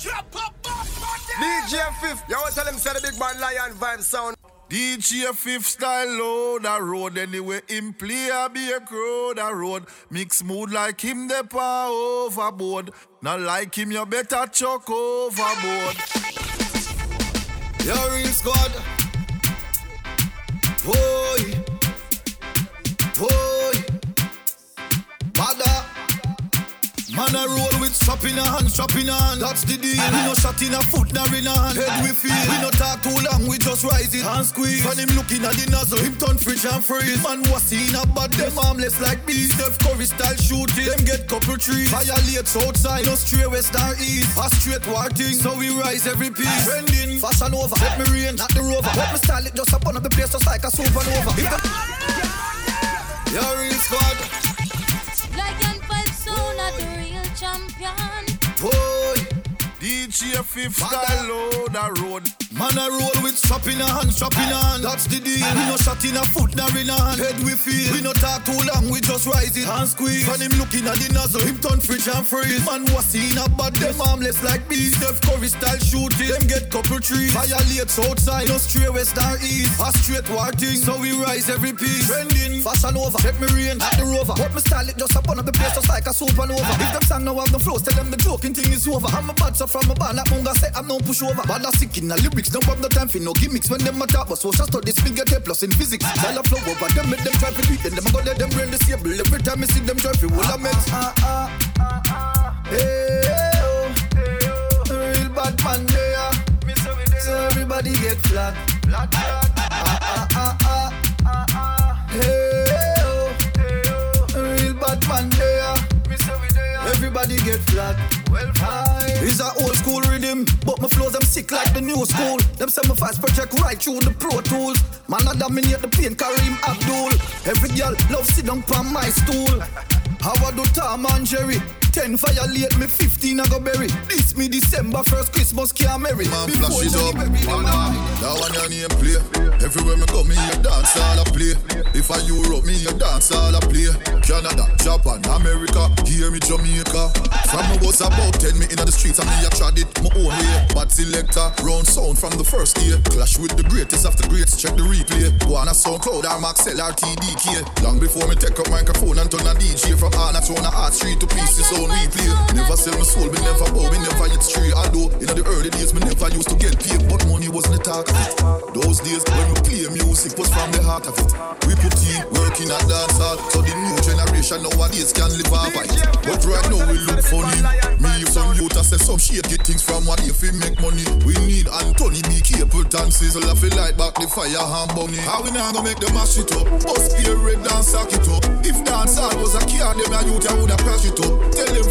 DJ Fif, you want to tell him say the big bad lion vibe sound. DJ Fif style load the road anyway. Him play a be a crow the road. Mix mood like him the power overboard. Not like him you better chuck overboard. Your real squad. Boy. Boy Man a roll with strap in a hand, strap in a hand. That's the deal. We no shot in a foot, nor in a hand. Head we feel. We no talk too long, we just rise it and squeeze. When him looking at the nozzle, him turn fridge and freeze. Man was seen a bad, them armless like bees. Steph Curry style shooting, them get couple trees. Violates outside, no stray west or east. A straight war thing, so we rise every piece. Trending, fashion over, let me rain, not the rover. Let me style it just up on the place, just like a supernova. If the Your real squad Like and five sound at the champion. DJ Fif load the road Man a roll with strap in a hand, strap in a hand. That's the deal. We no shot in a foot, nor in a hand. Head we feel. We no talk too long, we just rise it and squeeze. When him looking at the nozzle, him turn fridge and freeze. Man was seen a bad, them armless like bees. Steph Curry style shooting, them get couple trees. Violates outside, no stray west or east. A straight war thing, so we rise every piece. Trending, fashion over, let me rain, not the rover. What me style it just up on the place, just like a supernova. If them song now have no flows, tell them the joking thing is over. I'm a bad so from a band like Munga say I'm no pushover. Bad a sick in the lyrics, don't have no time for no gimmicks. When them a talk about social studies, me get a plus in physics. Style a flow over them, make them try to beat them. Them a go let them brain disable. Every time I see them try to hold a meds. Ah ah ah ah. Hey oh, real bad man there. So everybody get flat. Ah ah ah ah ah. Hey Everybody get flat. Well, It's a old school rhythm, but my flows them sick like the new school. Them say my fast project right through the pro tools. Man, I dominate the pain, Kareem Abdul. Every girl love sit down on my stool. How I do Tom and Jerry? Ten violate me, fifteen I go bury. This me December first Christmas can't marry. Man, Before flash it up. Them Wanda. a- That one your name play. Everywhere me go, me a dance all a play. If I Europe, me a dance all a play. Canada, Japan, America, hear me Jamaica. From me was about ten, me inna the streets and me a trod it my own way. Bad selector, round sound from the first year. Clash with the greatest of the greats, check the replay. Go on a SoundCloud or Maxell or TDK. Long before me take up microphone and turn a DJ from Anna to a Art Street to pieces on replay. Never sell my soul, me never bow, me never hit street. Although in the early days, me never used to get paid, but money wasn't the talk of it. Those days when we play music was from the heart of it. We put in working at dance hall, so the new generation nowadays can live off of it. But right now we look funny. Me some youth I say some shit get things from what if we make money. We need Anthony be careful and off it light back the fire and bunny. How we now gonna make them mash it up? Bust be a red it up. If them a youth I woulda crash it up. Tell them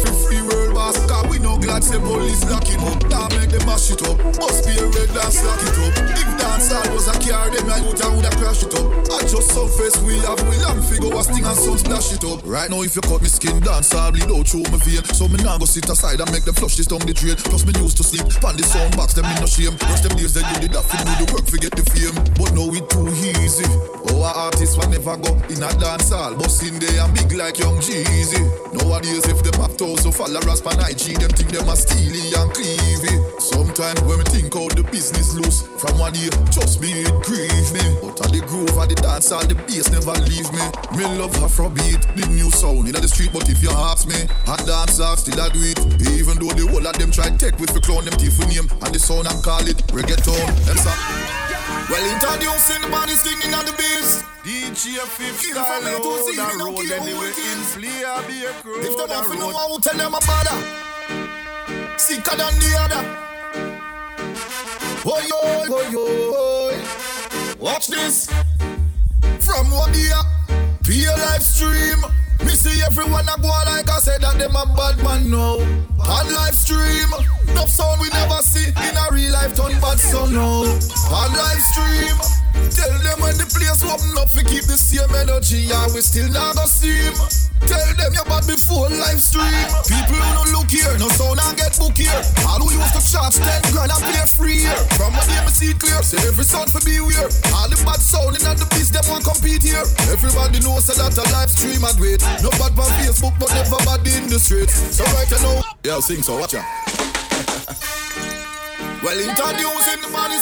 say police lock him up. Now make them mash it up. Must be a red dance lock it up. If dance hall was a car, them a youth I woulda crash it up. I just some face we have, we long figure a sting and some splash it up. Right now if you cut me skin, dance hall bleed out through my vein. So me now go sit aside and make them flush this down the drain. Plus me used to sleep, pan the sound box, them in no shame. Rush them days that you did that, fi do the work, forget the fame. But now it too easy. Oh, Our artists will never go in a dance hall, bust in there and big like young Jeezy. Nowadays if them have thousand followers pan IG, them think them a steely and cleavy. Sometimes when we think out the business loose, from one day, trust me, it grieve me. But at the groove of the dance all the bass never leave me. Me love Afrobeat, the new sound in the street, but if you ask me, hot dance hall still I do it. Even though the whole of them try take with the clown them thief name, and the sound I'm call it reggaeton. Them Well, introducing the body singing on the bass. DJ Fif King style from A to load Z, the road care who anyway it him is. play a be a crow If them the want to know road how tell them a bother. Sicker than the other. Oh yo, oh yo, watch this. From year, via live stream. Me see everyone a go like I said that them a bad man now. On live stream, no sound we never see in a real life turn bad sound now. On live stream, tell them when the place open up we keep the same energy and we still not go steam. Tell them you bad before live stream. People who don't look here, no sound and get book here. All who used to charge 10 grand and play free here. From what they me see clear, say every sound for beware. All the bad sounding and the beats them won't compete here. Everybody knows so that a live stream and wait. No bad on Facebook, but never bad in the streets. So right know, yeah, sing so watch ya. Well, introducing the baddest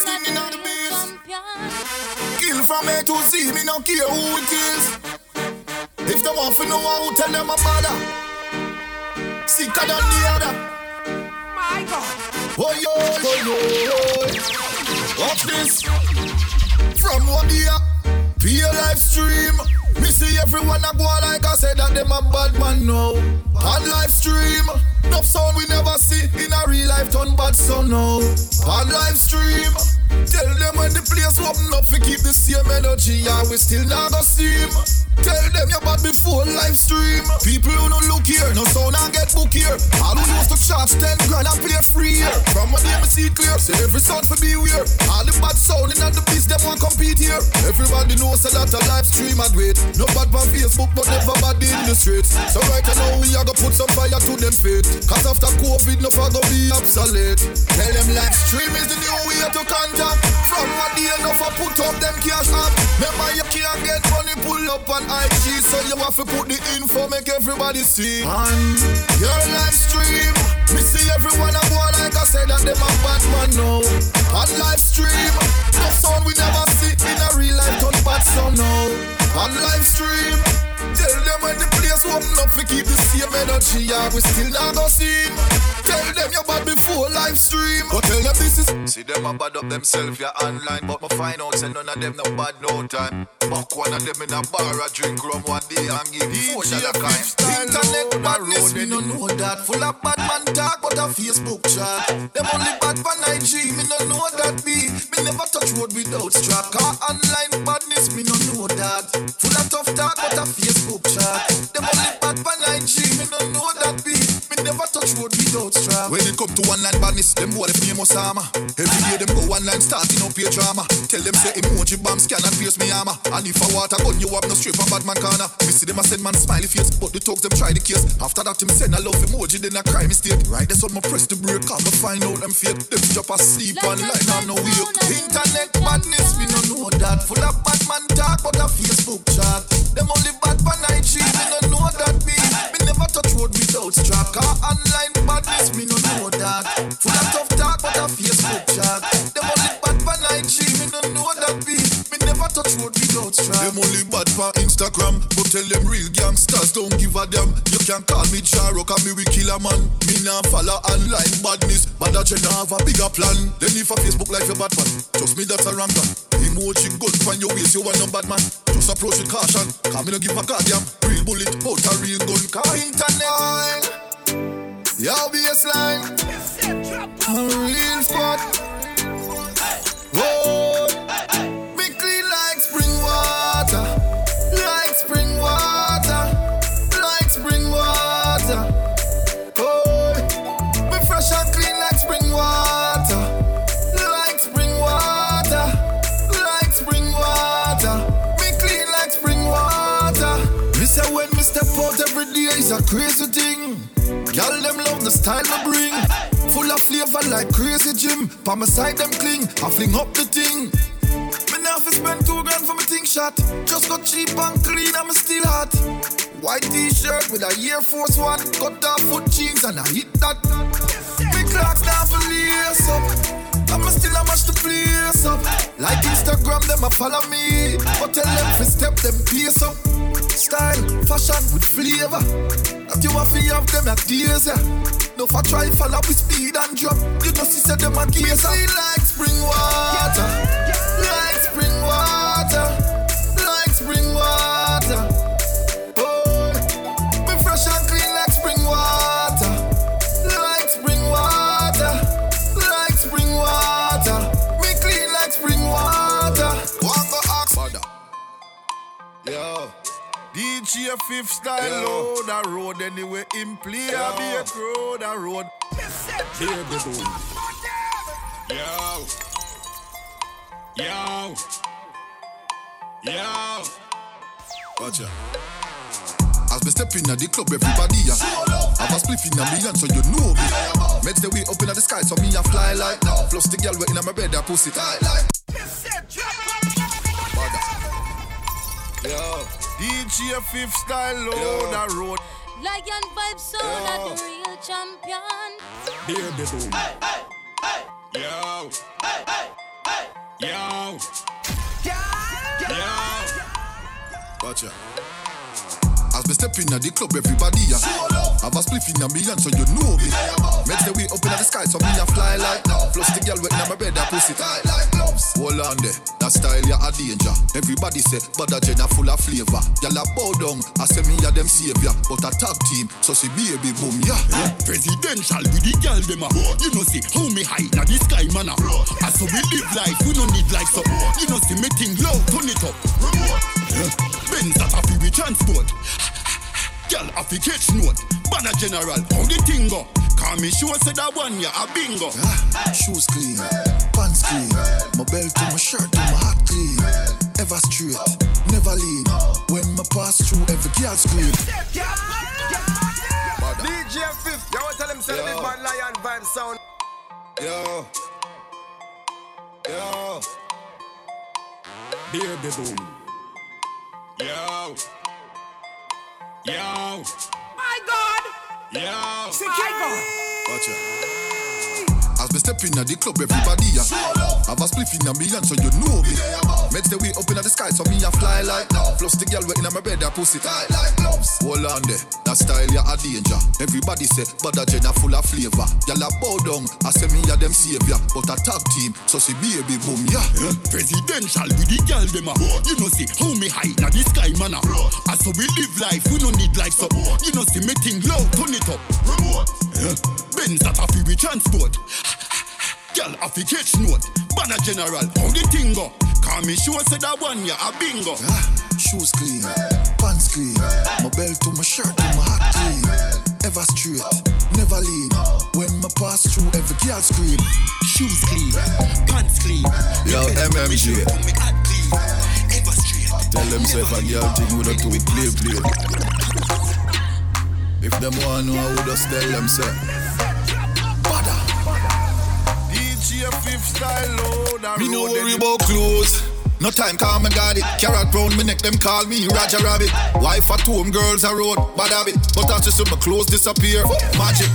from A to Z, me no care who it is. If they want to know how, tell them a bother. Sicker than the other. My God. Oh yo, oh yo, oh. watch this. From one year, be a live stream. Me see everyone a go like I said that them a bad man now. On live stream, no sound we never see in a real life turn bad so now. On live stream, tell them when the place open up we keep the same energy, yeah we still not go steam. Tell them you bad before live stream. People who no look here, no sound and get book here. All who used to charge 10 grand and play free here. From my name I see clear, say every sound for be weird. All the bad sounding and the beast them want compete here. Everybody knows that a live stream and wait. No bad on Facebook, but never bad in the streets. So right now we are gonna put some fire to them feet. Cause after COVID, no gonna be obsolete. Tell them live stream is the new way to contact. From what day enough I put up them cash app. Remember you can't get money pull up on IG, so you have to put the info, make everybody see. And your live stream, me see everyone a go like I said that them a bad man now. On live stream, no sound we never see in a real life, turn bad sound now. On live stream, tell them when the place open up, we keep the same energy, yeah, we still not go see. Tell them you bad before live stream, but tell them this is. See them a bad up themselves, yeah, online. But my find out say none of them no bad no time. Buck one of them in a bar a drink rum one day and give me four shot kind. Internet badness, we no know that. Full of bad man talk, but a Facebook chat. Them only bad for IG, me no know that be. Me never touch road without strap. Car online badness, me no know that. Full of tough talk, but a Facebook chat. Them only bad for IG, me no know that be. Me never touch road without strap. When it come to online badness, them boy the famous armor. Every day them go online starting up your drama. Tell them say emoji bomb scan and pierce me armor. And if I water gun you up no straight from bad man corner. Me see them a send man smiley face, but the thugs them try the case. After that him send a love emoji, then a cry mistake. Right, that's when me press the brake, come me find out them fake. Them drop asleep online and no wake. Internet badness, we no know that. Full of bad man talk, but a Facebook chat. Them only bad for IG, me no know that be. Me never touch road without strap. Car online badness, me no know that. Full of tough talk, but a Facebook chat. Them only bad for IG, me no know that be. Me never touch road without strap. Them only bad for Instagram, but tell them real gangsters don't give a damn. You can call me Jaro, call me we kill a man. Me nah follow online badness, but that you nah have a bigger plan. Then if a Facebook like your bad man, trust me that's a one. Emoji gun find your waist, you want no bad man. Just approach with caution, cause me no give a goddamn. Real bullet, out a real gun, car baseline, a real like crazy gym. Pa my side them cling, I fling up the thing. Me now fi spend two grand for me thing shot. Just got cheap and clean me still hot. White t-shirt with a Air Force One, cut off foot jeans and I hit that. Me clocks down for lace up. I'ma still a mash the place up. Like Instagram, them a follow me. But tell them to step them pace up. Style, fashion with flavor. That you have to have them at days, yeah. No for try follow with speed and drop. You know see say them a gaze like spring water. Like spring water. DJ Fif Style Yo. load the road anyway. Him play a be a crow the road. Yo. Yo. Yo. Watch out. As me step in at the club, everybody ya. Have a spliff in a million, so you know me. Meds the way up in the sky, so me a fly like. Plus the girl way in my bed, I pussy tight like. DJ Fif Style on yeah. the road. Lion Vibe Sound yeah. are the real champion. Here they do. Hey, hey, hey. Yo. Hey, hey, hey. Yo. Yeah. Yeah. Watch out. As me step in at the club, everybody ya. Have a spliff in a million, so you know me. Make the way up in the sky, so me a fly like Plus the girl wet in my bed, I pussy tight like gloves. Hold on there, that style ya a danger. Everybody say, but that Jenna full of flavor. Y'all a bow down, I say me a them savior. But a tag team, so see baby boom, yeah. Presidential with the girl dem a You know see how me high na the sky man a As so we live life, we no need life so You know see me thing low, turn it up Benz that a fi we transport Girl a fi catch note Badda general, how the thing go? Call me sure say that one ya a bingo Ah, Shoes clean, pants clean. My belt to my shirt to my hat clean. Ever straight, never lean. When my pass through, every girl scream. DJ Fif, yo, tell him say the big man lion vibe sound. Yo, yo. Baby boom Yo Yo My God! Yo My God. Watch As me step in at the club, everybody ya. Have a spliff in a million, so you know me. Meds the way up in the sky, so me a fly like Plus the girl wet in my bed, I pussy tight like gloves. Hold on there, that style ya a danger. Everybody say, but that Jenna full of flavor. Y'all a bow down, I say me a them savior. But a top team, so see baby boom, yeah. Presidential with the girl dem a You know see how me high na the sky man a As so we live life, we no need life so You know see me thing low, turn it up Benz that a fi we transport Girl a fi catch note Badda general, how the thing go? Call me sure say that one ya a bingo Ah, Shoes clean, pants clean. My belt to my shirt to my hat clean. Ever straight, never lean. When my pass through, every girl scream. Shoes clean, pants clean Yo, MMG. Me hat clean, ever straight Tell them say if a girl thing with a two play play. If them want know, I would just tell them say. DJ Fifth style oh, load a Me no worry about clothes. No time, calm, I got it. Carrot round me neck, them call me Roger Rabbit. Wife at home, girls a road, bad habit. But after some my clothes disappear, magic.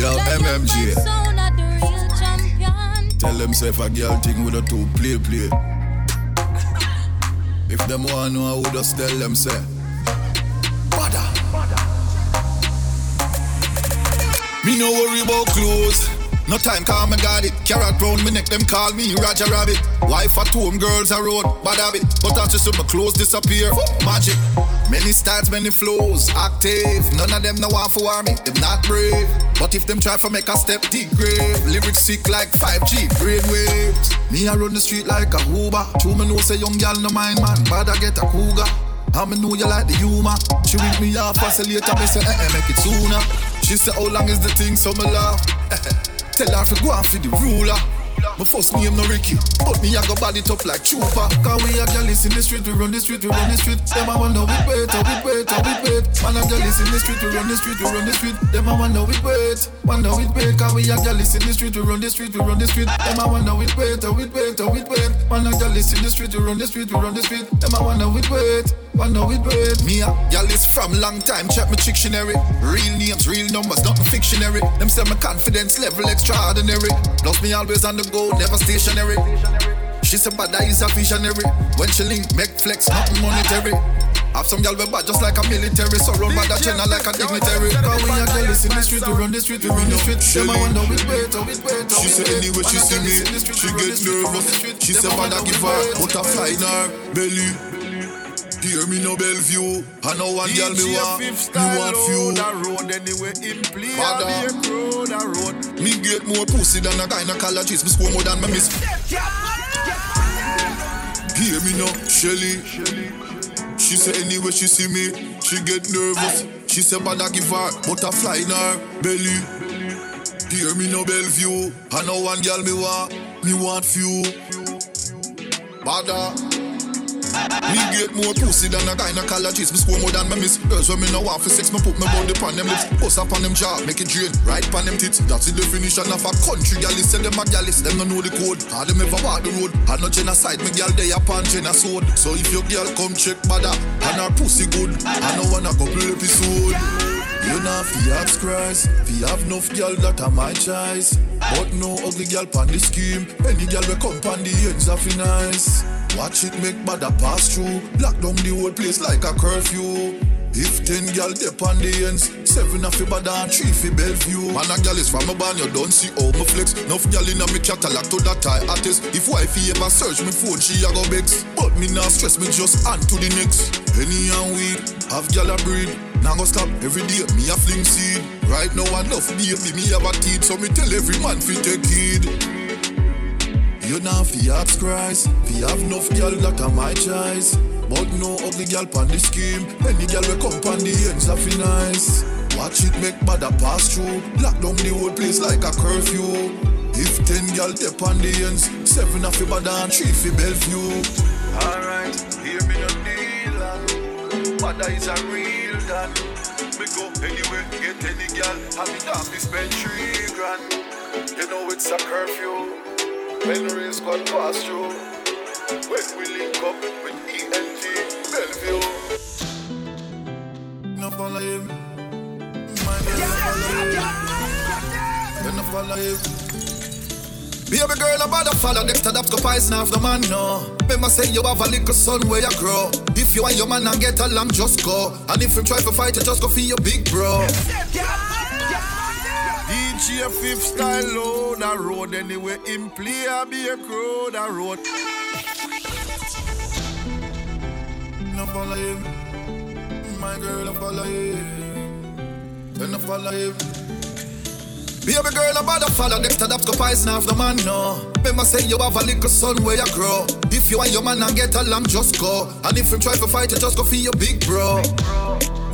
Yo, Lion MMG. vibe sound a the real. Tell them say if a girl thing with a two play play. If them want know, I would just tell them say. Me no worry about clothes. No time, calm, I got it. Carrot round me neck, them call me Roger Rabbit. Wife at home, girls a road, bad habit. But after some my clothes disappear, magic. Many styles, many flows, active. None of them no want for me, them not brave. But if them try for make a step, deep grave. Lyrics sick like 5G, brain waves. Me I run the street like a Uber. True me know say young gal no mind man, bad I get a cougar. How me know you like the humor? She with me off and say later me say eh eh make it sooner. She say how long is the thing so me laugh. Tell her go and feed the ruler. My first name no Ricky, but me I go bad it up like Chupa. Cause we a girls in the street, we run the street, we run the street. Them I wonder with weight, how with weight, how with weight. Man a girls in the street, we run the street, we run the street. Them I wonder with weight, wonder with weight. Cause we a girls in the street, we run the street, we run the street. Them I wonder with weight, how with weight, how with weight. Man a girls in the street, we run the street, we run the street. Them I wonder with weight. Wonder with weight. Me a gal from long time. Check my dictionary. Real names, real numbers, nothing fictionary. Them say my confidence level extraordinary. Plus me always on the go, never stationary. She said, but that is a visionary. When she link, make flex, nothing monetary. Have some gal we bad just like a military. So run by that channel like a dignitary. Cause we a girls in the street, we run the street, we run the street. Them I wonder with weight, oh with weight, oh She with said weight. anyway she see me, is in the street, she we get street, we run the nervous. She Them say I man I wonder give with her weight. butterfly in her belly. Hear me no Bellevue, I know one girl me want, me want few. a road anyway in play Badda. a be a road a road. Me get more pussy than a gynecologist. Me score more than my miss. Hear me now, Shelly. She say anyway she see me, she get nervous. She say bad I give her butterfly in her belly. Hear me now, Bellevue. I know one girl me want, me want few. Badda. Me get more pussy than a gynecologist. Me score more than my miss. Girls when me no want for sex, me put my body upon them lips. Bust up on them jaw, make it drain. Right upon them tits. That's the definition of a country gal. Say them a gallus, them no know the code. How them ever walk the road. I no genocide, me gal they upon genocide. So if your girl come check bada, and her pussy good, I know want a couple episode. You know fi ask Christ, fi have enough girl that are my choice. But no ugly girl pon the scheme. Any girl we come pon the ends of fi nice. Watch it make bad a pass through. Lock down the whole place like a curfew. If ten gal dip on the ends, seven of bad and three fi Bellevue. Man a gal is from a band, you don't see how me flex. Enough gal inna me catalog to that tie artist. If wifey ever search me phone, she a go vex. But me not stress, me just on to the next. Any and weed, have gal a breed. Now go stop every day, me a fling seed. Right now enough baby, me have a teeth, so me tell every man fi take heed. You now fi ask Christ, fi have enough gal that a my choice. But no ugly gal pan the scheme. Any gal we come pan the ends of fi nice. Watch it make bad a pass through. Lock down the whole place like a curfew. If ten gal dip on the ends, seven of fi bad and three fi Bellevue. Alright, Badda is a real dan. We go anywhere, get any gal. Have it off, spend three grand. You know it's a curfew. When the race squad pass through. When we link up with ENT Bellevue. No follow him. My girl, no follow him. No follow him. Baby girl, I'm about to follow next to that poison off the man, no. Remember say you have a little son where you grow. If you want your man and get along, just go. And if you try to fight, you just go for your big bro. DJ fif style load the road anyway. Him play a be a crow the road. No follow him. My girl, no follow him. Then no follow him. Baby girl, about to follow next to that go poison off the man, no. Remember say you have a little son where you grow. If you want your man and get along, just go. And if you try to fight, you just go for your big bro.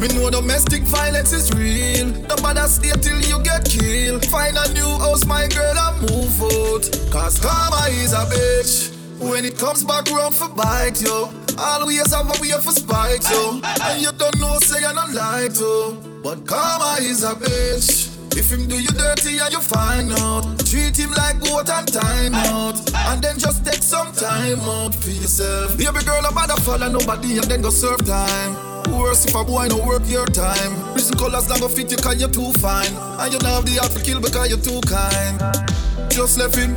Me know domestic violence is real. Nobody stay till you get killed. Find a new house, my girl, and move out. Cause karma is a bitch. When it comes back round for bite you, always have a way for spite yo. And you don't know, say you're not lie to. But karma is a bitch. If him do you dirty and you find out, treat him like goat and time out. And then just take some time out for yourself. Baby girl, I'm about to follow nobody and then go serve time. Worse if a boy no work your time. Prison colors not go fit you cause you're too fine. And you don't have the heart to kill because you're too kind. Just left him.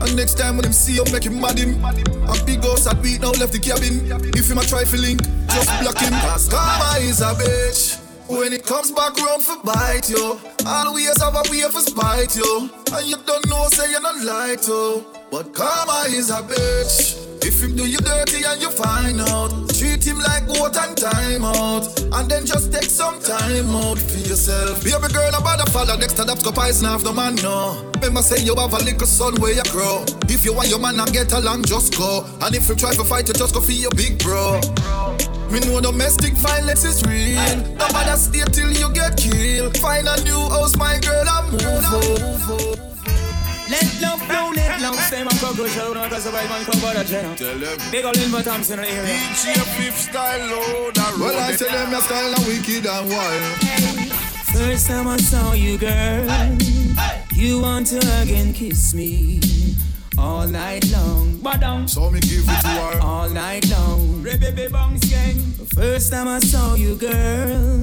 And next time when him see you, make him mad him. And big house at beat now left the cabin. If him a link, just block him. Cause karma is a bitch. When it comes back round for bite you, always have a way for spite you. And you don't know, say you're not lie to. But karma is a bitch. If him do you dirty and you find out, treat him like goat and time out. And then just take some time out for yourself. Baby girl, about to follow next to that go poison off the man, no. Remember say you have a little son where you grow. If you want your man and get along, just go. And if you try to fight, you just go for your big bro. Me know domestic violence is real. Nobody stay till you get killed. Find a new house, my girl, and move out. Let love flow, let love stay man cockroach show Now cause the white man come by the channel Tell them. Big ol' Linva Thompson in the area DJ fif style load the road. Well, I say them your style are wicked and wild. First time I saw you, girl You want to hug and kiss me All night long Badang So me give it to ah, her. All night long Rebebe Bangs gang First time I saw you, girl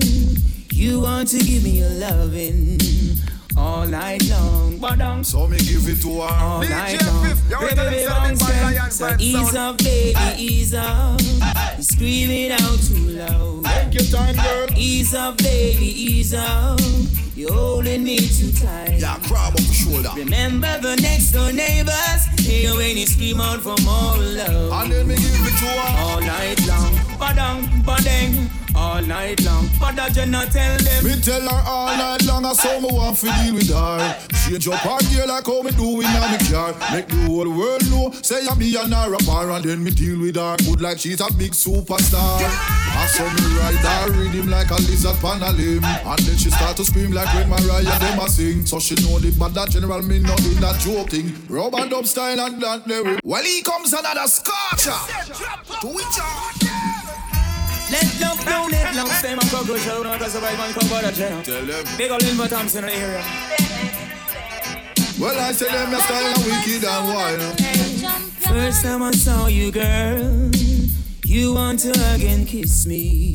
You want to give me your loving All night long Badang So me give it to her. all DJ night long. Fif, you want Baby, tell them bounce something, them. So ease up, baby, ease up. You screaming out too loud. Take your time, girl. Ease up, baby, ease up. You're holding me too tight. Yeah, grab up your shoulder. Remember the next door neighbors? Hear when you scream out for more love. And then me give it to her. All night long, badang, badang. All night long, but that you not tell them. Me tell her all night long I saw me want to deal with her. Change up her gear like how me do in my car. Make the whole world know. Say I be an rapper and then me deal with her. Good like she's a big superstar. I saw me ride her rhythm like a lizard pan a limb. And then she start to scream like when Mariah them a sing. So she know the bad that general me not in that joking. Rubber dub style and that lyric. Well, he comes another scorcher. To which her. Let love flow, let love stay my cockroach show now cause the white man come by the. Tell them. Big ol' Linva Thompson in the area. Well, I say them your style are wicked and wild. First time I saw you, girl, you want to hug and kiss me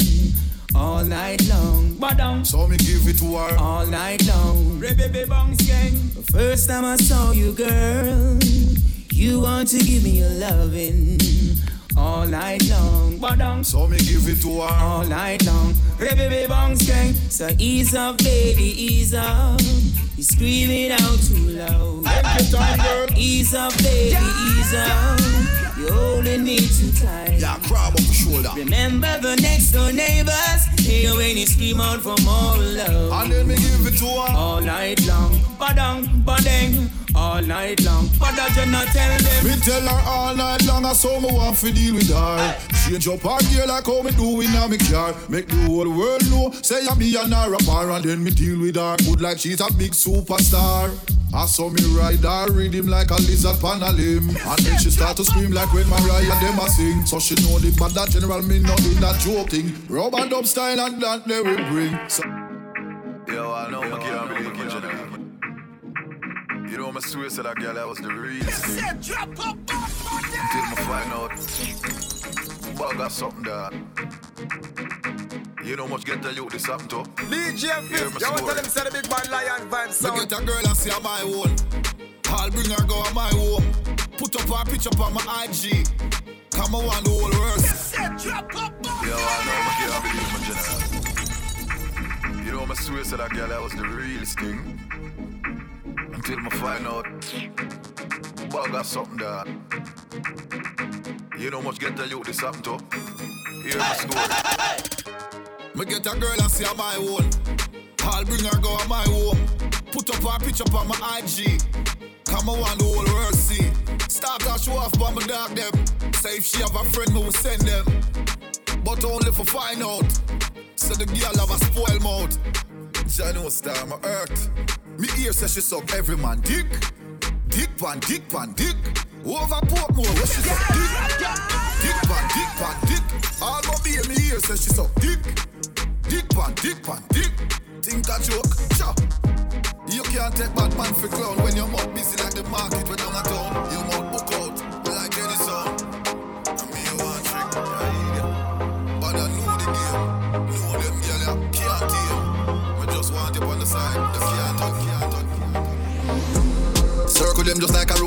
all night long. Badang, So me give it to her. all night long. Rebebe Bangs gang. First time I saw you, girl, you want to give me your loving all night long. Badang. So me give it to her all night long. Baby, bang gang. So ease up, baby, ease up. You screaming out too loud. Your time, girl. Ease up, baby, ease up. You holding me too tight. Yeah, grab up the shoulder. Remember the next door neighbors. Hear when you scream out for more love. And then me give it to her all night long. Badang, badang all night long. But that you not tell them. Me tell her all night long, I saw me want to deal with her. Change up her gear like how me do in a me car. Make the whole world know, say I'm me and her rapper, and then me deal with her. Good like she's a big superstar. I saw me ride her rhythm like a lizard pan a limb And then she start to scream like when Mariah and them a sing So she know the bad that general me not in that joke thing Rub and dub style and that they will bring so Yo, I know you know, my swear to that girl, that was the real thing. Until I find out, but I got something that. You know much get tell you this happened to. DJ Fif, you tell him say the big bad lion vibe sound. Me get a girl and see her my own. I'll bring her go on my home. Put up her picture on my IG. Come on, the whole world. Yo, I know my can't believe my general. You know, my swear to that girl, that was the realest thing until I find out. But I got something that you know much get tell you this happened to. Hear the story. Me get a girl and see her my own. I'll bring her go on my home. Put up her picture on my IG. Come on, the whole world see. Start to show off by my dog them. Say if she have a friend, me will send them. But only for find out. So the girl have a spoil mouth. Jano star my earth. Me ear say she suck every man dick. Dick pan, dick pan, dick. Over Portmore where she suck dick. Dick pan, dick pan, dick. All my beer me ear say she suck dick. Dick pan, dick pan, dick. Think a joke, sure. You can't take bad man for clown when your mouth busy like the market when down a town.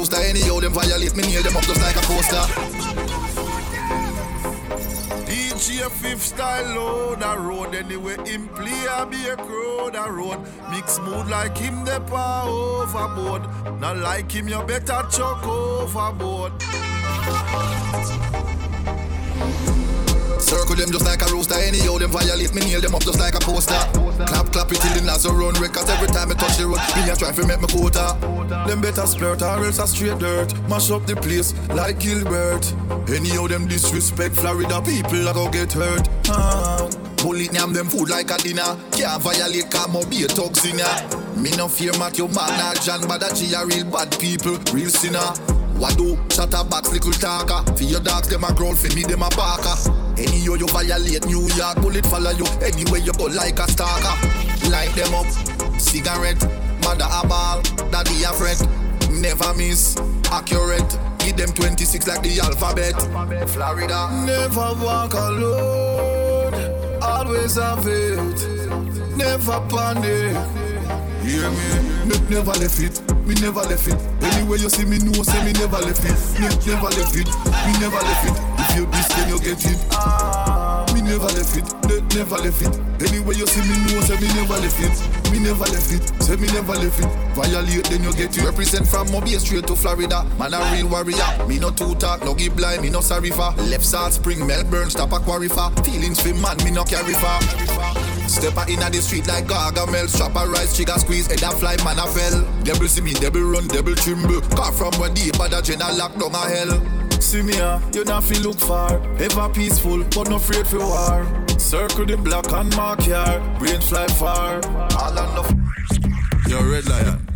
Them just like a rooster, anyhow them violate me, nail them up just like a poster. DJ fif style load a road anyway him play a be a crowd a road. Mix mood like him the power overboard. Not like him you better chuck overboard Circle them just like a rooster, anyhow them violate me, nail them up just like a poster. Clap, clap it till the nozzle run records every time I touch the road. A try to make me quota. Them better splurt or else a straight dirt. Mash up the place like Gilbert. Anyhow them disrespect Florida people, I go get hurt. Ah. Bullet them food like a dinner. Can't violate, come up be a toxin Me no fear Matthew, Magna, John, but that a real bad people, real sinner. What do? Shut up box little talker For your dogs them a growl, for me them a barker Any yo you violate New York bullet follow you. Anywhere you go like a stalker. Light them up. Cigarette Mother a ball Daddy a fret. Never miss. Accurate. Give them 26 like the alphabet. Florida. Never walk alone. Always have it. Never panic. Hear me? Ne- Never left it. Me never left it. Anyway you see me know, say me never left it. Ne- never left it. Me never left it. If you this, then you get it. Me never left it. Ne- never left it. Anyway you see me know, say me never left it. Me never left it. Say me never left it. Violate, then you get it. Represent from Mobile straight to Florida. Man a real warrior. Me no two talk, no give blind. Me no sorry for. Left side spring, Melbourne, stop a quarry for. Feelings for man, me no carry far. Step out inna the street like Gargamel Strap a rise, trigger squeeze, head a fly, man a fell Devil see me, devil run, devil tremble Car from where deep, but a general lock down a hell See me ah, you not feel look far. Ever peaceful, but no afraid for war. Circle the block and mark here Brain fly far. All enough Yo, Red Lion.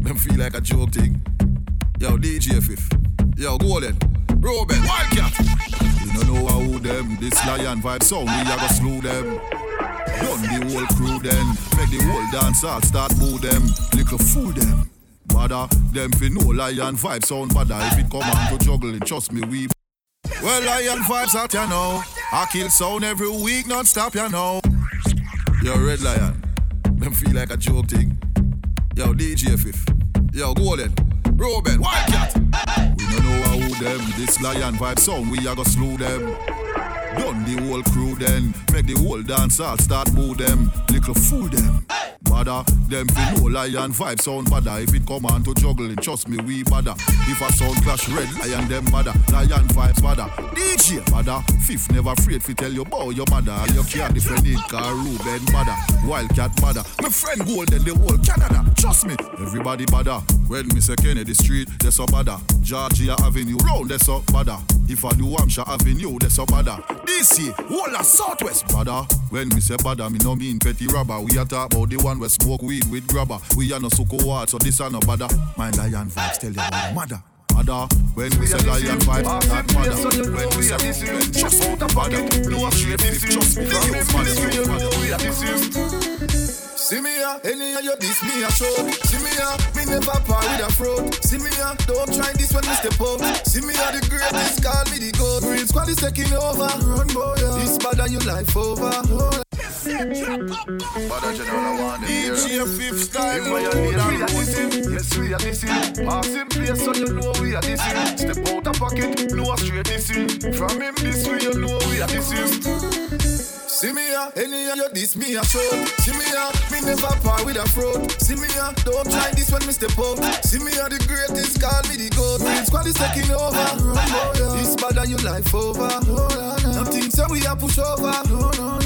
Them feel like a joke thing. Yo, DJ Fif Yo, Golden Robin, Wildcat You don't know how them This lion vibe sound, we a go slew them. Done the whole crew then. Make the whole dance all start boo them. Little fool them Bada, them fi no lion vibe sound bada If it come on to juggling, trust me we Well lion vibes out ya know. I kill sound every week non-stop ya know. Yo red lion. Them feel like a joke thing. Yo DJ Fif Yo Golden Robin Wildcat We don't know how them. This lion vibe sound, we a go slew them. Done the whole crew then. Make the whole dance all start boo them. Little fool them. Bada, them fi no lion vibe sound bada. If it come on to juggling, trust me, we bada. If a sound clash red, lion them bada. Lion vibes bada. DJ bada. Fif never afraid fi tell you bow your mother. You can't defend it, car Ruben bada. Wildcat bada. My friend Golden, the whole Canada. Trust me, everybody bada. When me say Kennedy Street, that's so bada. Georgia Avenue, round that's so bada. If I do Hampshire Avenue, that's so bada. This year, whole of Southwest bada. When me say bada, me no mean petty robber. We are talk about the one we smoke weed with grabber. We are no suko hard, so this are no bada. My lion vibes tell you mother. Mother, when we say lion vibes, not mother. When we say movement, just out the bada. No straight if just me, you mother. See me ya, any of you this me ah, a show. See me ya, me never part with a fraud. See me ya, don't try this when me step up. See me ya, the greatest, call me the goat. Real squad is taking over. Run boy, this bad and your life over. DJ fif style, load we are this him. Pass him place so you know we are this him. Step out of pocket, know straight this him. From him this way you know we are this him. See me ya, any of you this me a show. See me ya, me never part with a fraud. See me ya, don't try this when me step up. See me ya, the greatest, call me the goat. Real squad is taking over. This bad and you life over. Nothing say we a push over.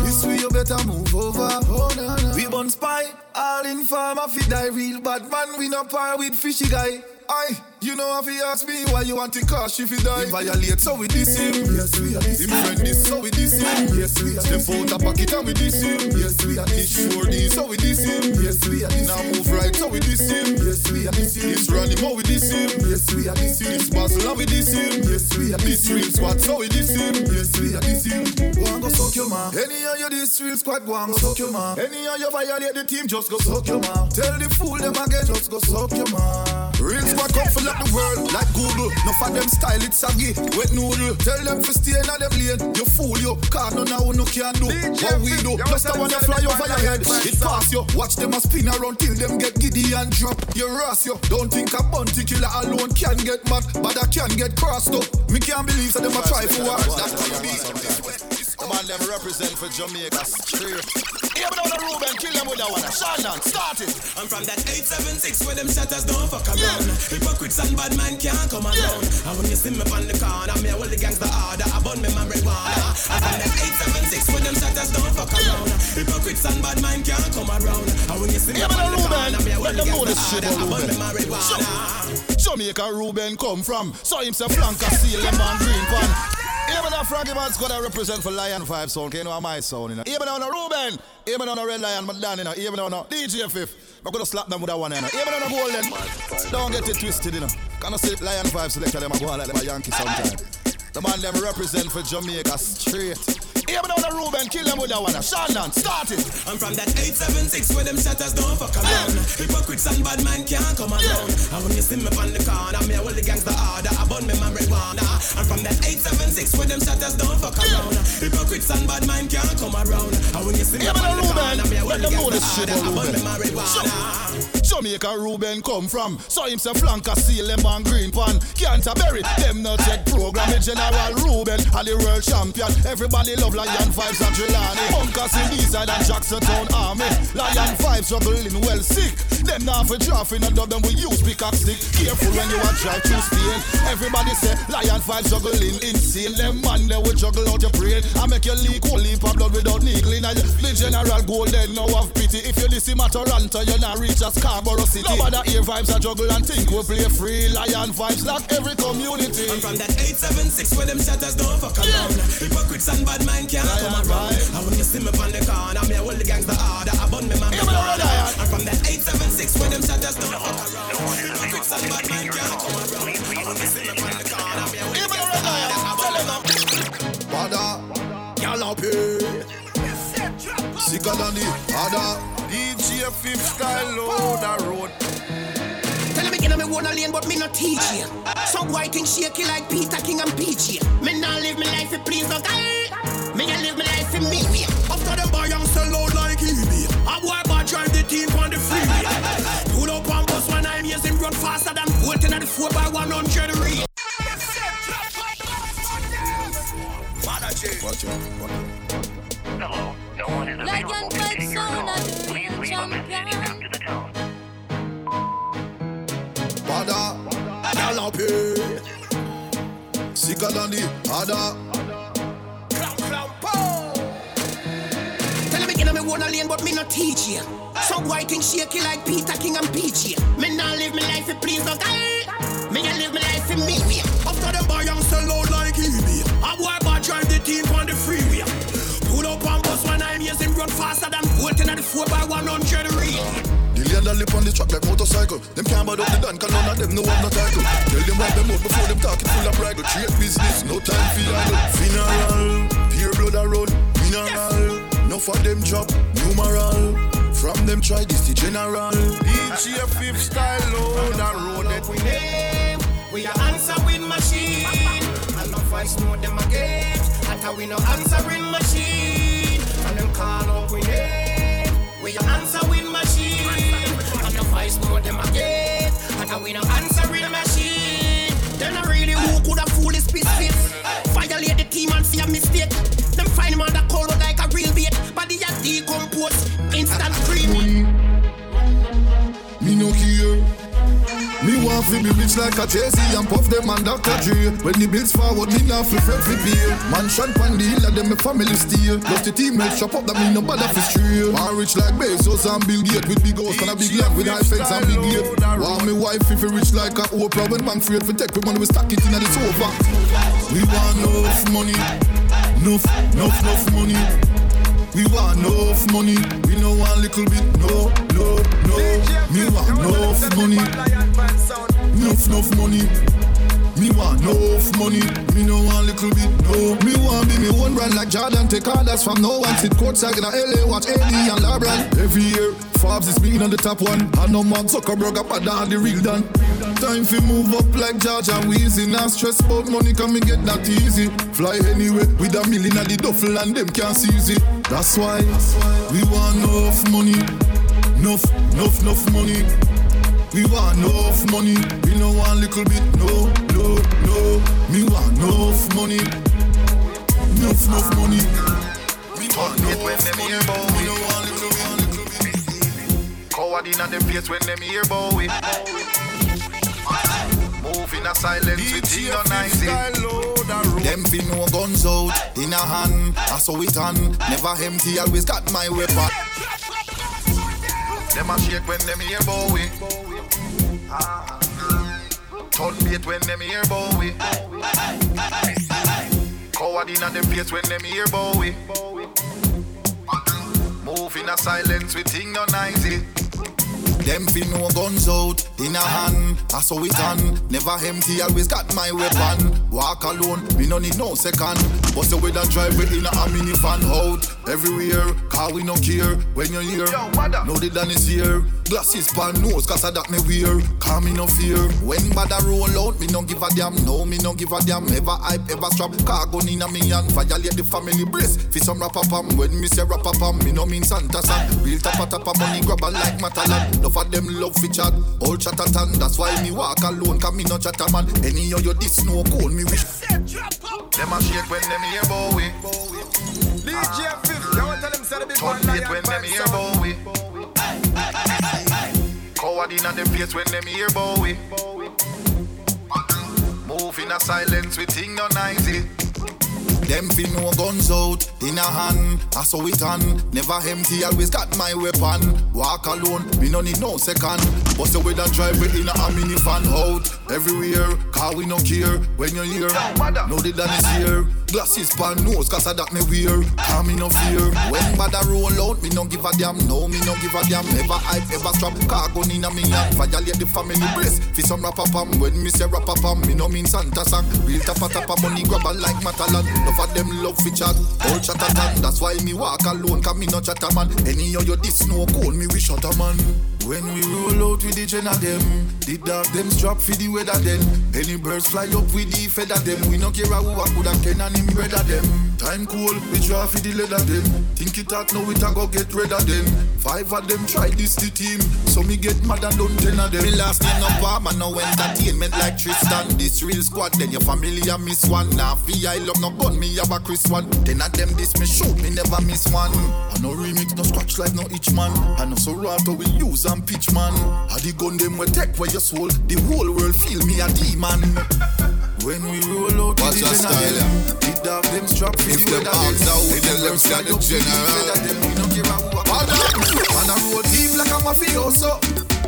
This way you better move over. We born spy, all in farm, I fit die real bad man. We no par with fishy guy. Aye, you know if you ask me why you want to cash if you die. He violate, so we diss him. Yes, we are Him friend this, so we diss him. Yes, we are Step out the pocket and we diss him. Yes, we are This sure this, so we diss him. Yes, we are Now move right, so we diss him. Yes, we are This run him, how we diss him. Yes, we are This muscle, how we diss him. Yes, we are This real squad, so we diss him. Yes, we are diss him. Go and go suck your man. Any of you this real squad, go and go suck your man. Any of you violate the team, just go suck your man. Tell the fool them again, just go suck your man. Real squad come full up the world like Google. No for them style it saggy, wet noodle. Tell them to stay in them lane. You fool you, car no now no can do. What we do, just I wanna fly over your head. It pass you, watch them a spin around till them get giddy and drop. You ras you, don't think a bounty killer alone can get mad, but I can get crossed up. Me can't believe that them a try for war. That's man them represent for Jamaica straight. Here we down the Ruben, kill them with that one. Shannon, start it. I'm from that 876 where them shatters don't fuck around. Hypocrites and bad man can't come around. And when you see me on the corner, me hold the gangster harder. I burn me marijuana. I'm from that 876 where them shatters don't fuck around. Hypocrites and bad man can't come around. And when you see me Yeah, on the corner, me let the them know gangster this shit, harder. I burn me marijuana. Jamaica Ruben come from. So him say flanker seal them on green pan. Even a Frankie Man's gonna represent for Lion Vibe sound, you know my sound, you know. Even on a Ruben, even on a Red Lion, but down, you know. Even on a DJ Fif, I'm gonna slap them with that one, you know. Even on a Golden, don't get it twisted, you know. Can I say Lion Vibe selector, them a go like them a Yankee sometime. The man them represent for Jamaica straight. Even on a Ruben, kill them with that one. Shannon, start it. I'm from that 876 where them shatters don't fuck around. Hypocrites and bad man can't come around. And when you see me on the corner, me all the gangster harder. I burn me marijuana. I'm from that 876 where them shatters don't fuck around. Hypocrites and bad man can't come around. And when you see me Yeah, on the Ruben, corner, me let the them know gangster this shit, harder. I burn me marijuana. Jamaica Ruben come from. So him say flanker seal them on green pan. Canterbury, them not take program. General Ruben and the world champion. Everybody love Lion Vibes and Jelani. Bunkers in Eastside and Jackson Town Army. Lion Vibes juggling well sick. Them now for drafting and dub them we use pickaxe stick. Careful when you are drive through Spain. Everybody say Lion Vibes juggling insane. Them man they will juggle out your brain. I make you leak whole heap of blood without needling. And the General Golden now have pity. If you listen to Toronto, you're not reach as Scarborough City. Nobody hear vibes a juggle and think we play free. Lion Vibes like every community. I'm from that 876 where them shatters don't fuck around. Hypocrites and bad man can't come Lion around. vibe. And when you see me on the corner, me hold the gangster harder. I burn me Yeah, marijuana. I'm from that 876 where them shatters don't fuck around. Hypocrites and bad man can't come around. And when you see on the corner, me hold the Even gangster the Red harder. I burn me Bada, gallopy. Sicker than the other. DJ Fif style, load the road. Tell me in me wanna lane, but me not teach you. Some white thing shaky like Peter King and Peachy. Me not live me life for please no guy. Me a live me life for me. way. 13 on the freeway. Pull up on bus when I'm using. him run faster than 14 in the 4 by 100 read. Watch out. Hello, no one is available to take your call. Please leave a message after the tone. Badda, Badda. Sicker than the other. On lane, but me not teach you. Some boy think shaky like Peter King and Peachy. Me not live my life for please no guy. Me a live my life for me. After them buy and sell out like eBay. A boy bad drive the team on the freeway. Pull up and bus when I'm using run faster than Bolton at the 4 by 100 real. The that lip on the track like motorcycle. Them can't up the done, cause none of them know I'm no title. Tell them wipe them out before them talking full of bridle. Trade business, no time for idle. Funeral, pure blood a run. Mineral, for them drop, numeral. From them try this the general. DJ Fif style load a road that we name. We are answering machine. And my voice know them again. At we no answering machine. And them call up we name. We are answering machine. And the voice know them again. At we no answering machine. Then I really who could have fooled this piece Violate the team and see a mistake. Them find man that cold like a real bait. Body a decompose. Instant creamy. Me no care. Me want fi be rich like a Jay-Z and puff them and Dr. Dre. When the bills forward, me not fi fret fi pay. Mansion pan the hill, them me family steal. Plus the teammates chop up that me no bother fi stray. Want rich like Bezos and Bill Gates with big house and a big land with high fence and big gate. Want me wife fi fi rich like a Oprah when bank afraid fi take we money we stack it inna the sofa. We want enough money, enough, enough, enough money. We want enough money, we no want little bit, no, no, no. Me want enough money, enough, enough money. Me want enough money, me no want little bit, no. Me want be me one brand like Jordan, take orders from no one. Sit courtside in a LA, watch AD and LeBron. Every year, Forbes is being on the top one. I know Mark Zuckerberg up and down the real done. Time fi move up like George and Weezy. Now stress about money, come and get that easy. Fly anywhere with a million at the duffel and them can't seize it. That's why we want enough money, enough, enough, enough money. We want enough money, we no want little bit, no, no, no. Me want enough money, enough, enough money. We want enough when them hear about we no want little bit, little bit. Coward in them face when them hear Bowie. Move in a silence with DJ Tino 90. style load a road. Them fi no guns out in a hand, I saw it on. Never empty, always got my weapon. Them a shake when them hear Bowie. Turn bait when them hear Bowie. Coward in a them face when them hear Bowie. Move in a silence with Ting no. Them fi no guns out in a hand, I saw it on. Never empty, always got my weapon. Walk alone, me no need no second. Bust the way that drive we in a minifan out. Everywhere, car we no care. When you hear, Yo, what up? know the done is here. Glasses pan nose, cause I that me wear. Car me no fear. When bad a roll out, me no give a damn. No, me no give a damn. Ever hype, ever strap. Car gun in a me hand. Violate the family brace. Fi some rapper pam. When me say rapper pam, me no mean Santa San. Real tapa tapa money grabber like Matalan. Enough of them love fi chat. All chatatan. That's why me walk alone. Cause me no chatter man. Any of you this no cold me wish. Them a shake when them hear Bowie. DJ Fif, you want tell them say the big Turn man when them hear. Bowie. Coward in them face when them hear Bowie. Move in a silence with Ting no noisy. Them fi no guns out in a hand, I saw it on. Never empty, always got my weapon. Walk alone, we no need no second. Bust the way that drive we in a minifan out. Everywhere, car we no care. When you hear, no the done is here. Glasses pan nose, cause I that me wear. Car me no fear. When bad a roll out, me no give a damn. No, me no give a damn. Ever hype, ever strap. Car gun in a me. Violate the family brace. Fi some rapper pam. When me say rapper pam, me no mean Santa sang. Real tapa tapa money grabber like Matalan. Enough of them love fi chat. All chatatan. That's why me walk alone. Cause me no chatter man. Any of you this no cold, me we shot a man. When we roll out with the gen of them, the dog them strap for the weather then. Any birds fly up with the feather them. We no care who I coulda ken and him brother them. Time cool, we draw for the leather them. Think it out now, it a go get rid of them. Five of them try this the team, so me get mad and done ten of them. Me last name no palm and no entertainment like Tristan. This real squad, then your family a miss one. Now fi I love no gun, me have a Chris one. Ten of them this me shoot, me never miss one. I no remix, no scratch like no each man. I no so raw we use and pitch man. I the gun them we take where your soul, the whole world feel me a demon. When we roll out, Watch your style. It have them strap for If the weather ask them. out, If tell them stand the general. we no give a who a Man a roll deep like a mafioso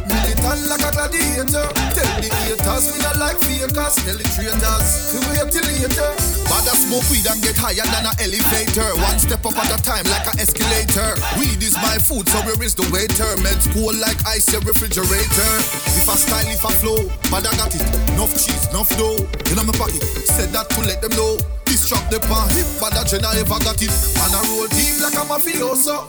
Militant like a gladiator Tell the haters we not like fakers Tell the traitors we wait till later A smoke weed and get higher than an elevator. One step up at a time like an escalator. Weed is my food, so where is the waiter? Meds cool like ice, your refrigerator. If I style, if I flow, bad I got it. Enough cheese, enough dough. In my pocket, said that to let them know. This drop the pan hip, bad a gen I ever got it. Man a roll deep like a mafioso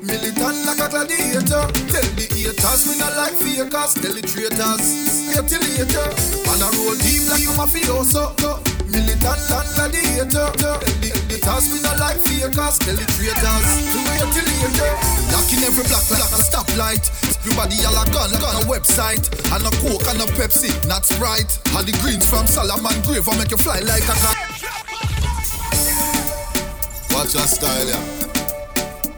Militant like a gladiator Tell the haters we not like fakers Tell the traitors wait till later Man a roll deep like a mafioso Militant gladiator Tell the haters we not like fakers Tell the traitors wait till later Locking every block like a stoplight. Everybody all a gun, gun a website. And a coke and a Pepsi, that's right. And the greens from Solomon Grave will make you fly like a kite. Watch your style, yeah.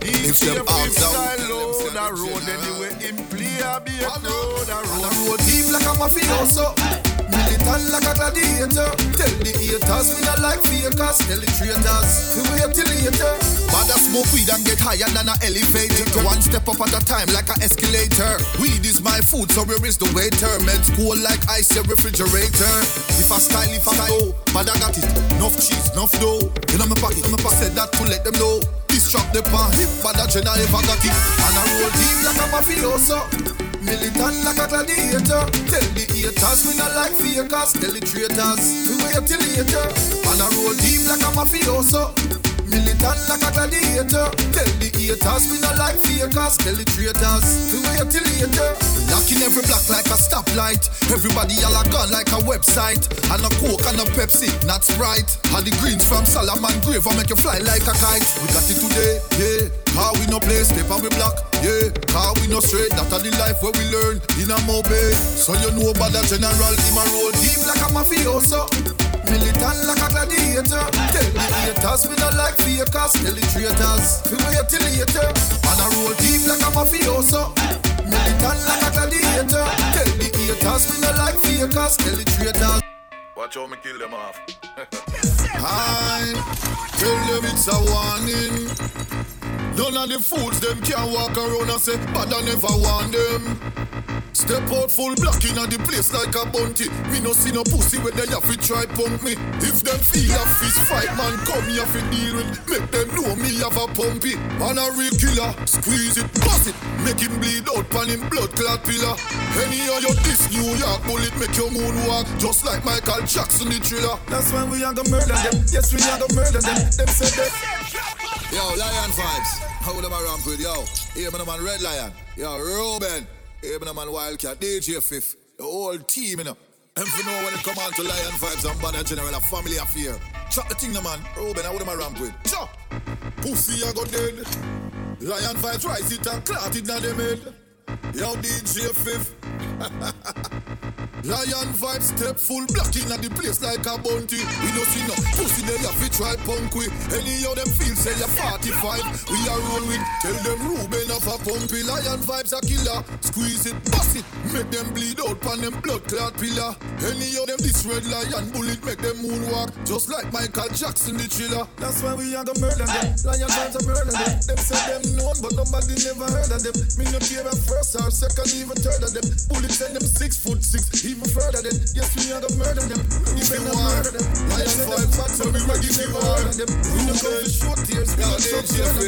If them arms down, load a road anyway. Him play a be a road a road. deep like a mafioso Militant like a gladiator Tell the haters we not like fakers Tell the traitors we wait till later Bad a smoke weed and get higher than an elevator. One step up at a time like an escalator. Weed is my food, so where is the waiter? Meds cool like ice, your refrigerator. If I style, if I flow, bad I got it. Enough cheese, enough dough. In my pocket, in my pocket, said that to let them know. This drop the pan hip, bad a gen I got it. Man a roll deep like a mafioso Militant like a gladiator Tell the haters we not like fakers Tell the traitors we wait till later Man a roll deep like a mafioso Militant like a gladiator Tell the haters we not like fakers Tell the traitors we wait till later Locking every block like a stoplight. Everybody all a gun like a website. And a coke and a Pepsi, not Sprite. And the greens from Solomon Grave will make you fly like a kite. We got it today, yeah. Car we no play, step on we block, yeah. Car we no straight, that are the life where we learn in a mobile. So you know about the general, him a roll deep. Like a mafioso Militant like a gladiator Tell the haters we not like fakers Tell the traitors we wait till later Man a roll deep like a mafioso Militant like a gladiator Tell the haters we not like fakers Tell the traitors Watch how me kill them off. I tell them it's a warning. None of the fools them can walk around and say, but I never want them. Step out full black in the place like a bounty. Me no see no pussy when they have to try pump me. If them feel a fist fight, man, come here for deal with. Make them know me have a pumpy. Man a real killer, squeeze it, bust it, make him bleed out pan him blood clot pillar. Any of your this New York bullet make your moon walk, just like Michael Jackson the thriller. That's when we are gonna murder them Yes we are gonna murder them Them said that Yo, Lion Vibes. How them a ramp with yo? Here man, man Red Lion. Yo, Ruben. Here man, man Wildcat. DJ Fif. The whole team, you know. And for know when it come on to Lion Vibes and Badda General, a family affair. Chop the thing, no man. Ruben, how them a ramp with? Chop. Pussy, I go dead. Lion Vibes rise it and clot it in them head. Yo, DJ Fif. Lion vibe step full black in the place like a bounty. We no see no pussy they have to try punk we. Any of them feel say you're 45. We are roll with. Tell them Ruben of a pumpy. Lion vibes a killer. Squeeze it, bust it. Make them bleed out pan them blood clot pillar. Any of them this red lion bullet make them moonwalk. Just like Michael Jackson the thriller. That's why we are gonna murder them Lion fans are murder them Them say them known but nobody never heard of them Me no care a first or second even third of them Bullets send them six foot six even further than Yes we are gonna murder them We If you want murder them Lion Them say them vibes, so we we give you heard of them We no come for short tears We they come just for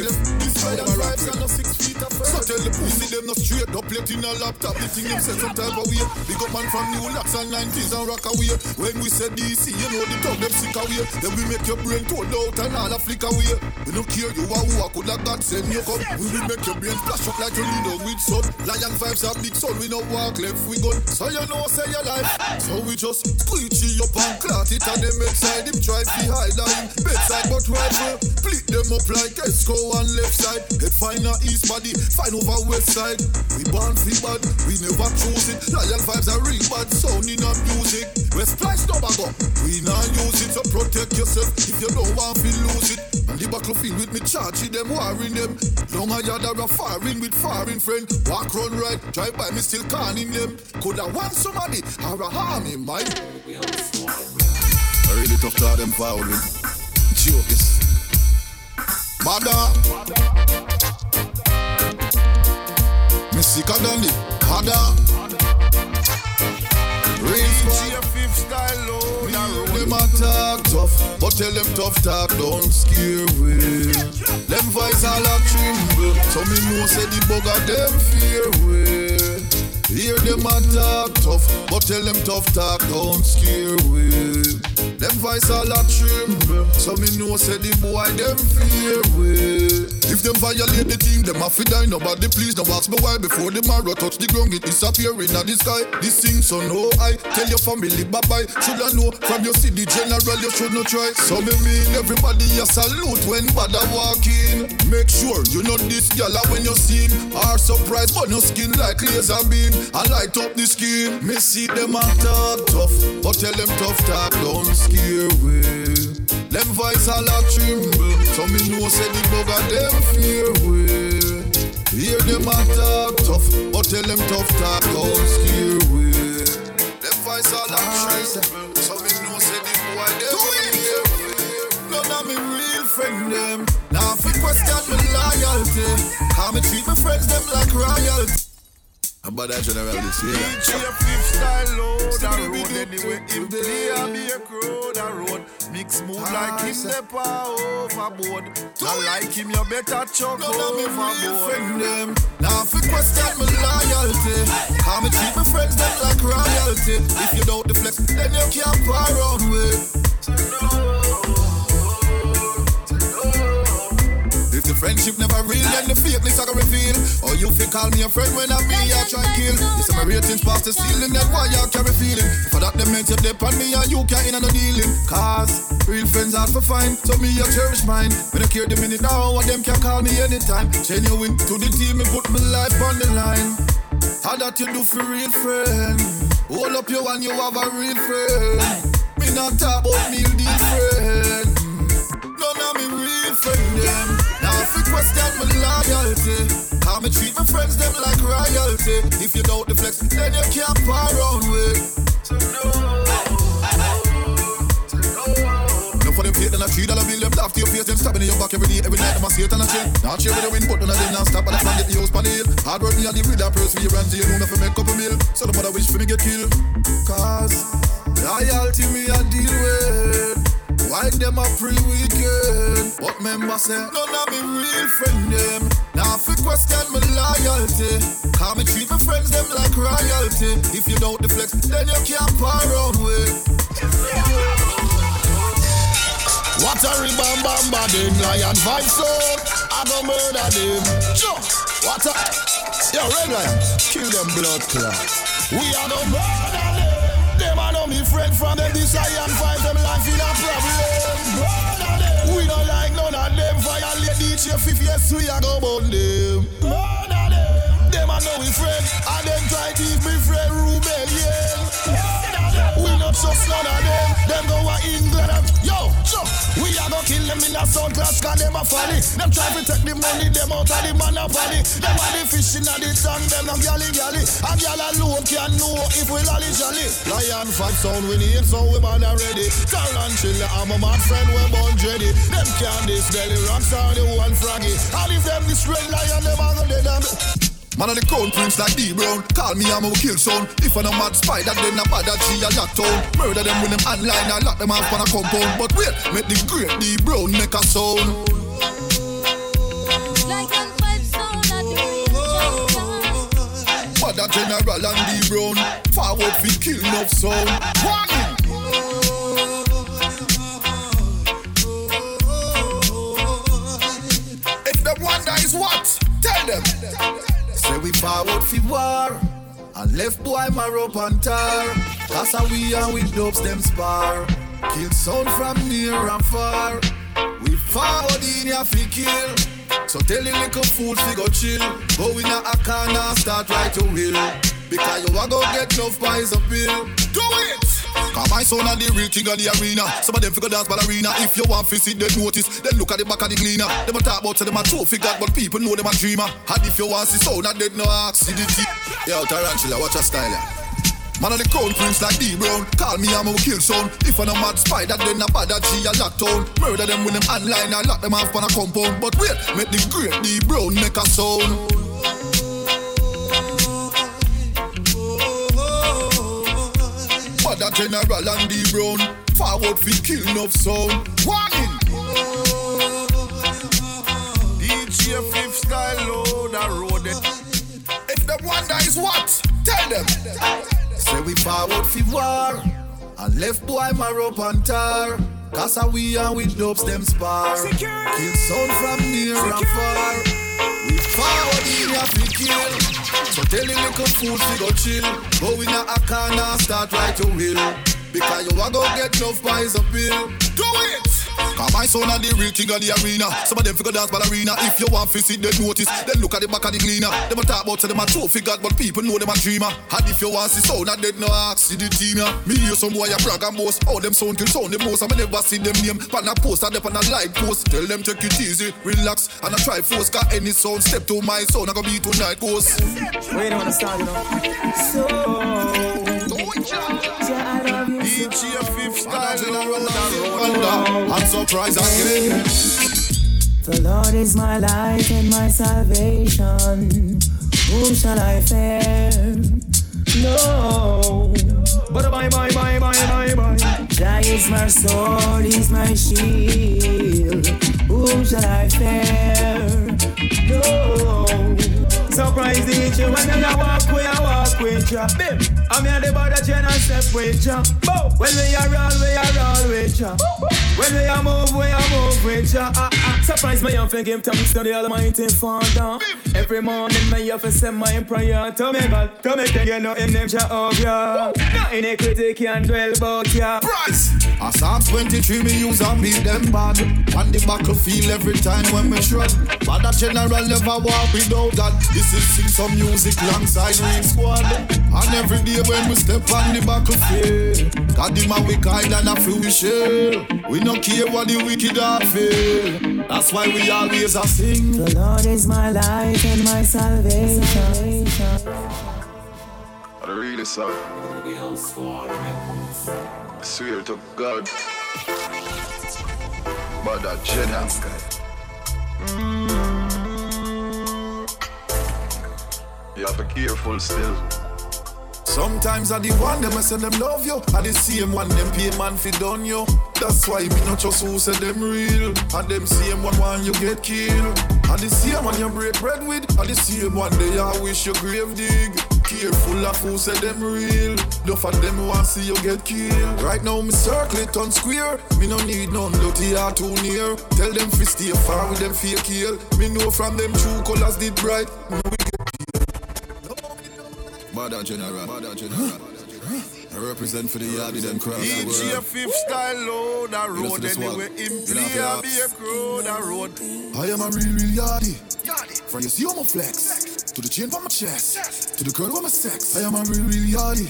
How Lion them a rap vibes are no six feet or So tell the pussy them no straight up let in a laptop. The thing them say some type of. Big up man from New Locks and 90s and rock away. When we say DC, you know the tongue them sick away. Then we make your brain toad out and all a flick away. We don't care you are who I could have God send you come. We will make your brain flash up like you lead on with sun. Lion vibes are big sun, we no walk left we gun. So you know say your life. So we just it up and clot it and them side him try fi hide line. Bedside but rifle, split them up like Esco on left side. Head find a east body, find over west side. We born fi bad, we never choose it. Loyal vibes are real bad, sound in our music. West Splice Tobago, we not use it to protect yourself if you don't want to lose it. And the buckle feel with me charging them, warring them. Long a yard are firing with foreign friend. Walk run right, drive by me still calling them. Coulda want somebody or a harm in mind. I really tough to them forward with. Joke is. Mother. Me sicker than. Harder. Real squad. style. Them a talk tough, but tell them tough talk don't scare we. Them voice all a tremble, so me know say the bugger them fear we. Hear them a talk tough, but tell them tough talk don't scare we. Them voice all a tremble, so me know say the boy them fear we. If them violate the thing, them have to die. Nobody please, don't ask me why. Before the marrow touch the ground, it disappear in the sky. This thing so no I tell your family bye bye. Should I know from your city general, you should not try. So me mean everybody a salute when bad walk in. Make sure you know this gyal when you see Are surprised but no skin like laser beam. I light up the skin. Me see them a talk tough, but tell them tough talk don't scare we. Them voice a tremble, so me know say the bugger them fear we. Hear them a talk tough, but tell them tough talk don't scare we. Them voice all a tremble, so me know say the boy them fear. None of me real friend them, now fi question me loyalty. How me treat my friends them like royalty. About that general this year. DJ Fif style load a road anyway. Him play a be a crowd a road. Mix smooth ah, like him the power overboard. Not like him, you better chuck None of me real overboard. them. Now fi question me loyalty. How me treat my friends them like royalty. If you don't deflect, then you can't par around with. Friendship never real, then the fakeness I can reveal. Or you fi call me a friend when I be I try kill. You say my ratings past the ceiling, then why y'all carry feeling? For that them make you dip on me and you can't in no dealing. Cause real friends hard for find, so me a cherish mine. When I care the minute now, what them can call me anytime. Genuine to the team, me put my life on the line. How that you do for real friend? Hold up your one, you have a real friend. Me not talk about deal friend. None of me real friend them. Now if you question my loyalty, how me treat my friends them like royalty. If you don't deflect, then you can't par around with. No for them fake, then I three dollar bill them laugh to your face, them stabbing in your back every day, every night. Them a see it and a chill. Not share with the wind, but none of them not stop. But I plan get the house pan the hill. Hard work me and the rent, so you know me for make couple mil. So the mother wish for me get killed. Cause loyalty me a deal with. Why them a pre weekend? What member say? None of me real friend them. Now if you question my loyalty, how me treat my friends them like royalty. If you don't deflect, then you can't par around with. What a ribam bamba them lion vibe so I go murder them. What a Yo, red lion, kill them blood clot. We are go murder them. Them are no me friend from them. This lion fight them DJ Fif yes we are go burn them. Murder them. Them are no we friend. And them try to me friend rebellion. Trust none of them. Them go to England and yo, sure. We are gonna kill them in a sound class cause them a funny. Them try to take the money, them out of the monopoly. Them are the fish in the tank, them no galley galley. A gal alone can know if we lolly jolly. Lion fight sound we need, so we man already. Tarantula, I'm a mad friend, we born ready. Them can't this deli rocks are the one froggy. And if them this red lion, them are gonna dead. Man of the crown prince like D Brown. Call me, I'm a kill sound. If I'm a mad spider, then a bad G a lock town. Murder them with them online, I lock them off on a compound. But wait, make the great D Brown make a sound. Like an five sound at the. Father General and D Brown. Forward fi kill enough sound. Warning. Forward fi war. And left boy marrow and tar. Cause how we are with dubs them spar. Kill sound from near and far. We forward in ya fi kill. So tell the little fool fi go chill. Go in a corner, start right to will. Because you a go get enough pies a pill. Do it! My son are the real king of the arena. Some of them figure dance ballerina. If you want to see them notice, then look at the back of the cleaner. Them a talk about say them a trophy god, but people know them a dreamer. And if you want to see sound, dead no ask. See the T. Yo, Tarantula, watch your style. Yeah. Man of the crown prince like D Brown. Call me, I'm a kill son. If I'm a mad spider, then a bad G a lockdown. Murder them with them online, I lock them off on a compound. But wait, make the great D Brown make a sound. General and D Brown Forward fi kill enough sound Warning DJ Fif Style load a road. If the wonder is what? Tell them Say we forward fi war And left boy rope and tar Cause we are with dubs them spar. Kill sound from near and far. We forward in ya fi kill so tell the little fool fi go chill. Go in a corner, start right to will Because you a go get enough pies a pill. Do it! My son are the real king of the arena. Some of them figure dance ballerina If you want to see them notice Then look at the back of the cleaner Them a talk about say them a trophy god But people know them a dreamer. And if you want to see sound a dead no ask See the team Me hear some boy a brag and boast. How them sound kill sound the most I never see them name. Pan a post and them on a light post. Tell them take it easy, relax And I try force. Cause any sound step to my sound I go be tonight ghost. Wait a minute, start, you know. So, DJ Fif Style Wonder and surprise again The Lord is my light and my salvation. Whom shall I fear? No. But bye bye bye bye bye bye. Jah is my sword, He's my shield. Whom shall I fear? No. Surprise DJ when I walk, we I walk with ya. Bim. I'm here the body chain and step with ya. When we are roll, we are roll with ya. When we are move, we are move with ya. Ah, ah. Surprise me, I'm give thanks to the Almighty Father. Every morning, me have to send my prayer to me God. To me you know in them Jehovah. No iniquity can dwell about ya. Price. A Psalms 23 me use and beat them bad. On the battlefield every time when we shred. But a general never walk without that. This is sing some music alongside Real Squad. And every day when we step on the battlefield God him we kind and a few we share. We no care what the wicked are feel That's why we always a sing. The Lord is my light and my salvation. I really sorry. I swear to God. But that Jenna. You have to be careful still. Sometimes I the one them I say them love you I the same one them pay man fi done you That's why me not trust who say them real And them same one want you get killed And the same one you break bread with And the same one they I wish you grave dig Careful of who say them real Enough of them want see you get killed Right now me circle it on square Me no need none dirty or too near Tell them fi stay far with them fake heel Me know from them true colors did bright Me we get Badda General, Badda General. I represent for the yardie them the DJ world. Fif Style load a road anyway. one, Him you know, play for a be a crowd a road. I am a real, real yardie. From your see on my flex to the chain on my chest to the curl on my sex. I am a real, real yardie.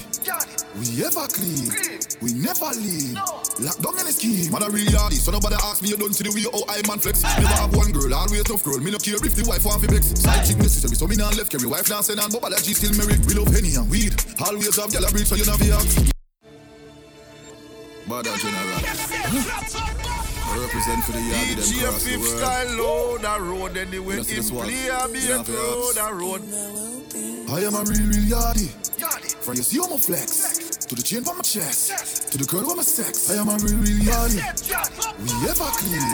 We ever clean, we never lean. Lock down in the scheme, man a real yardie. So nobody ask me you don't see the way how I man flex. Never have one girl, always tough girl. Me no care if the wife want fi vex. Side chick necessary, so me not left. Carry wife dancing and bubble like G still married. We love henny and weed. Always have gyal a breed, so you never ask. Badda General. I represent for the yardie them DJ cross the world. Style load a road anyway. You know, so Him this one, play a be a for a road. I am a real, real yardie. From your see on my flex to the chain on my chest to the curl on my sex. I am a real, real yardie. We ever clean,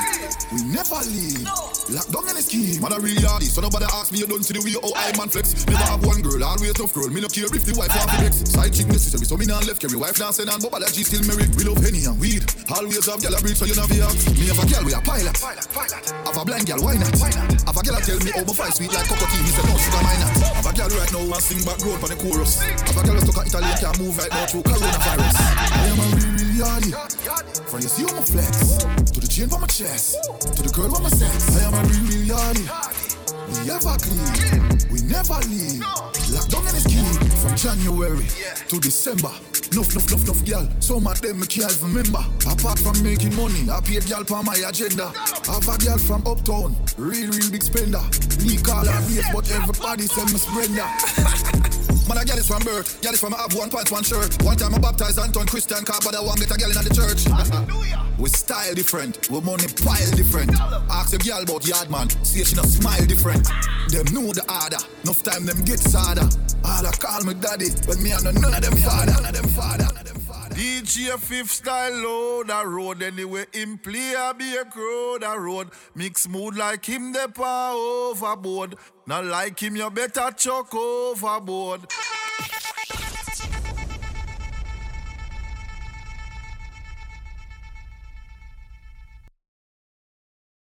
we never lean. Lock down in the scheme. Man, I really hardy. So nobody ask me, you don't see the way how I man flex. Never have one girl, always tough girl. Me no care if the wife have the next. Side chick necessary, so me not left carry. Wife dancing and bubble G still married. We love henny and weed. Always have gyal a breed, so you know be. Me have a gyal with a pilot. Have a blind gyal, why not? Have a gyal tell me how my sweet like cocoa tea. Me say no sugar minor. Have a gyal right now and sing back road for the chorus. Have a gyal stuck at Italy can't move right now through coronavirus. I am a real, real yardy. From you see my flex, to the chain for my chest, to the girl for my sex. I am a real, real yardy. We ever clean, we never leave. Locked down in the key from January to December. Nuff, nuff, nuff, nuff, girl. Some of them me can't remember. Apart from making money, I paid girl for my agenda. Have a girl from uptown, real, real big spender. Me call her base, but everybody send me Brenda. Man, I get this from birth. Get this from I have one pants, one shirt. One time I baptized Anton Christian car, but I want get a girl in the church. we style different, we money pile different. Ask a girl about yard man, see she not smile different. Them know the order, enough time them get sadder. All I call me daddy, but me and none of them father. None of them father. DJ Fif Style load the road anyway. Him play a be a crow the road. Mix mood like him the power overboard. Not like him, you better chuck overboard.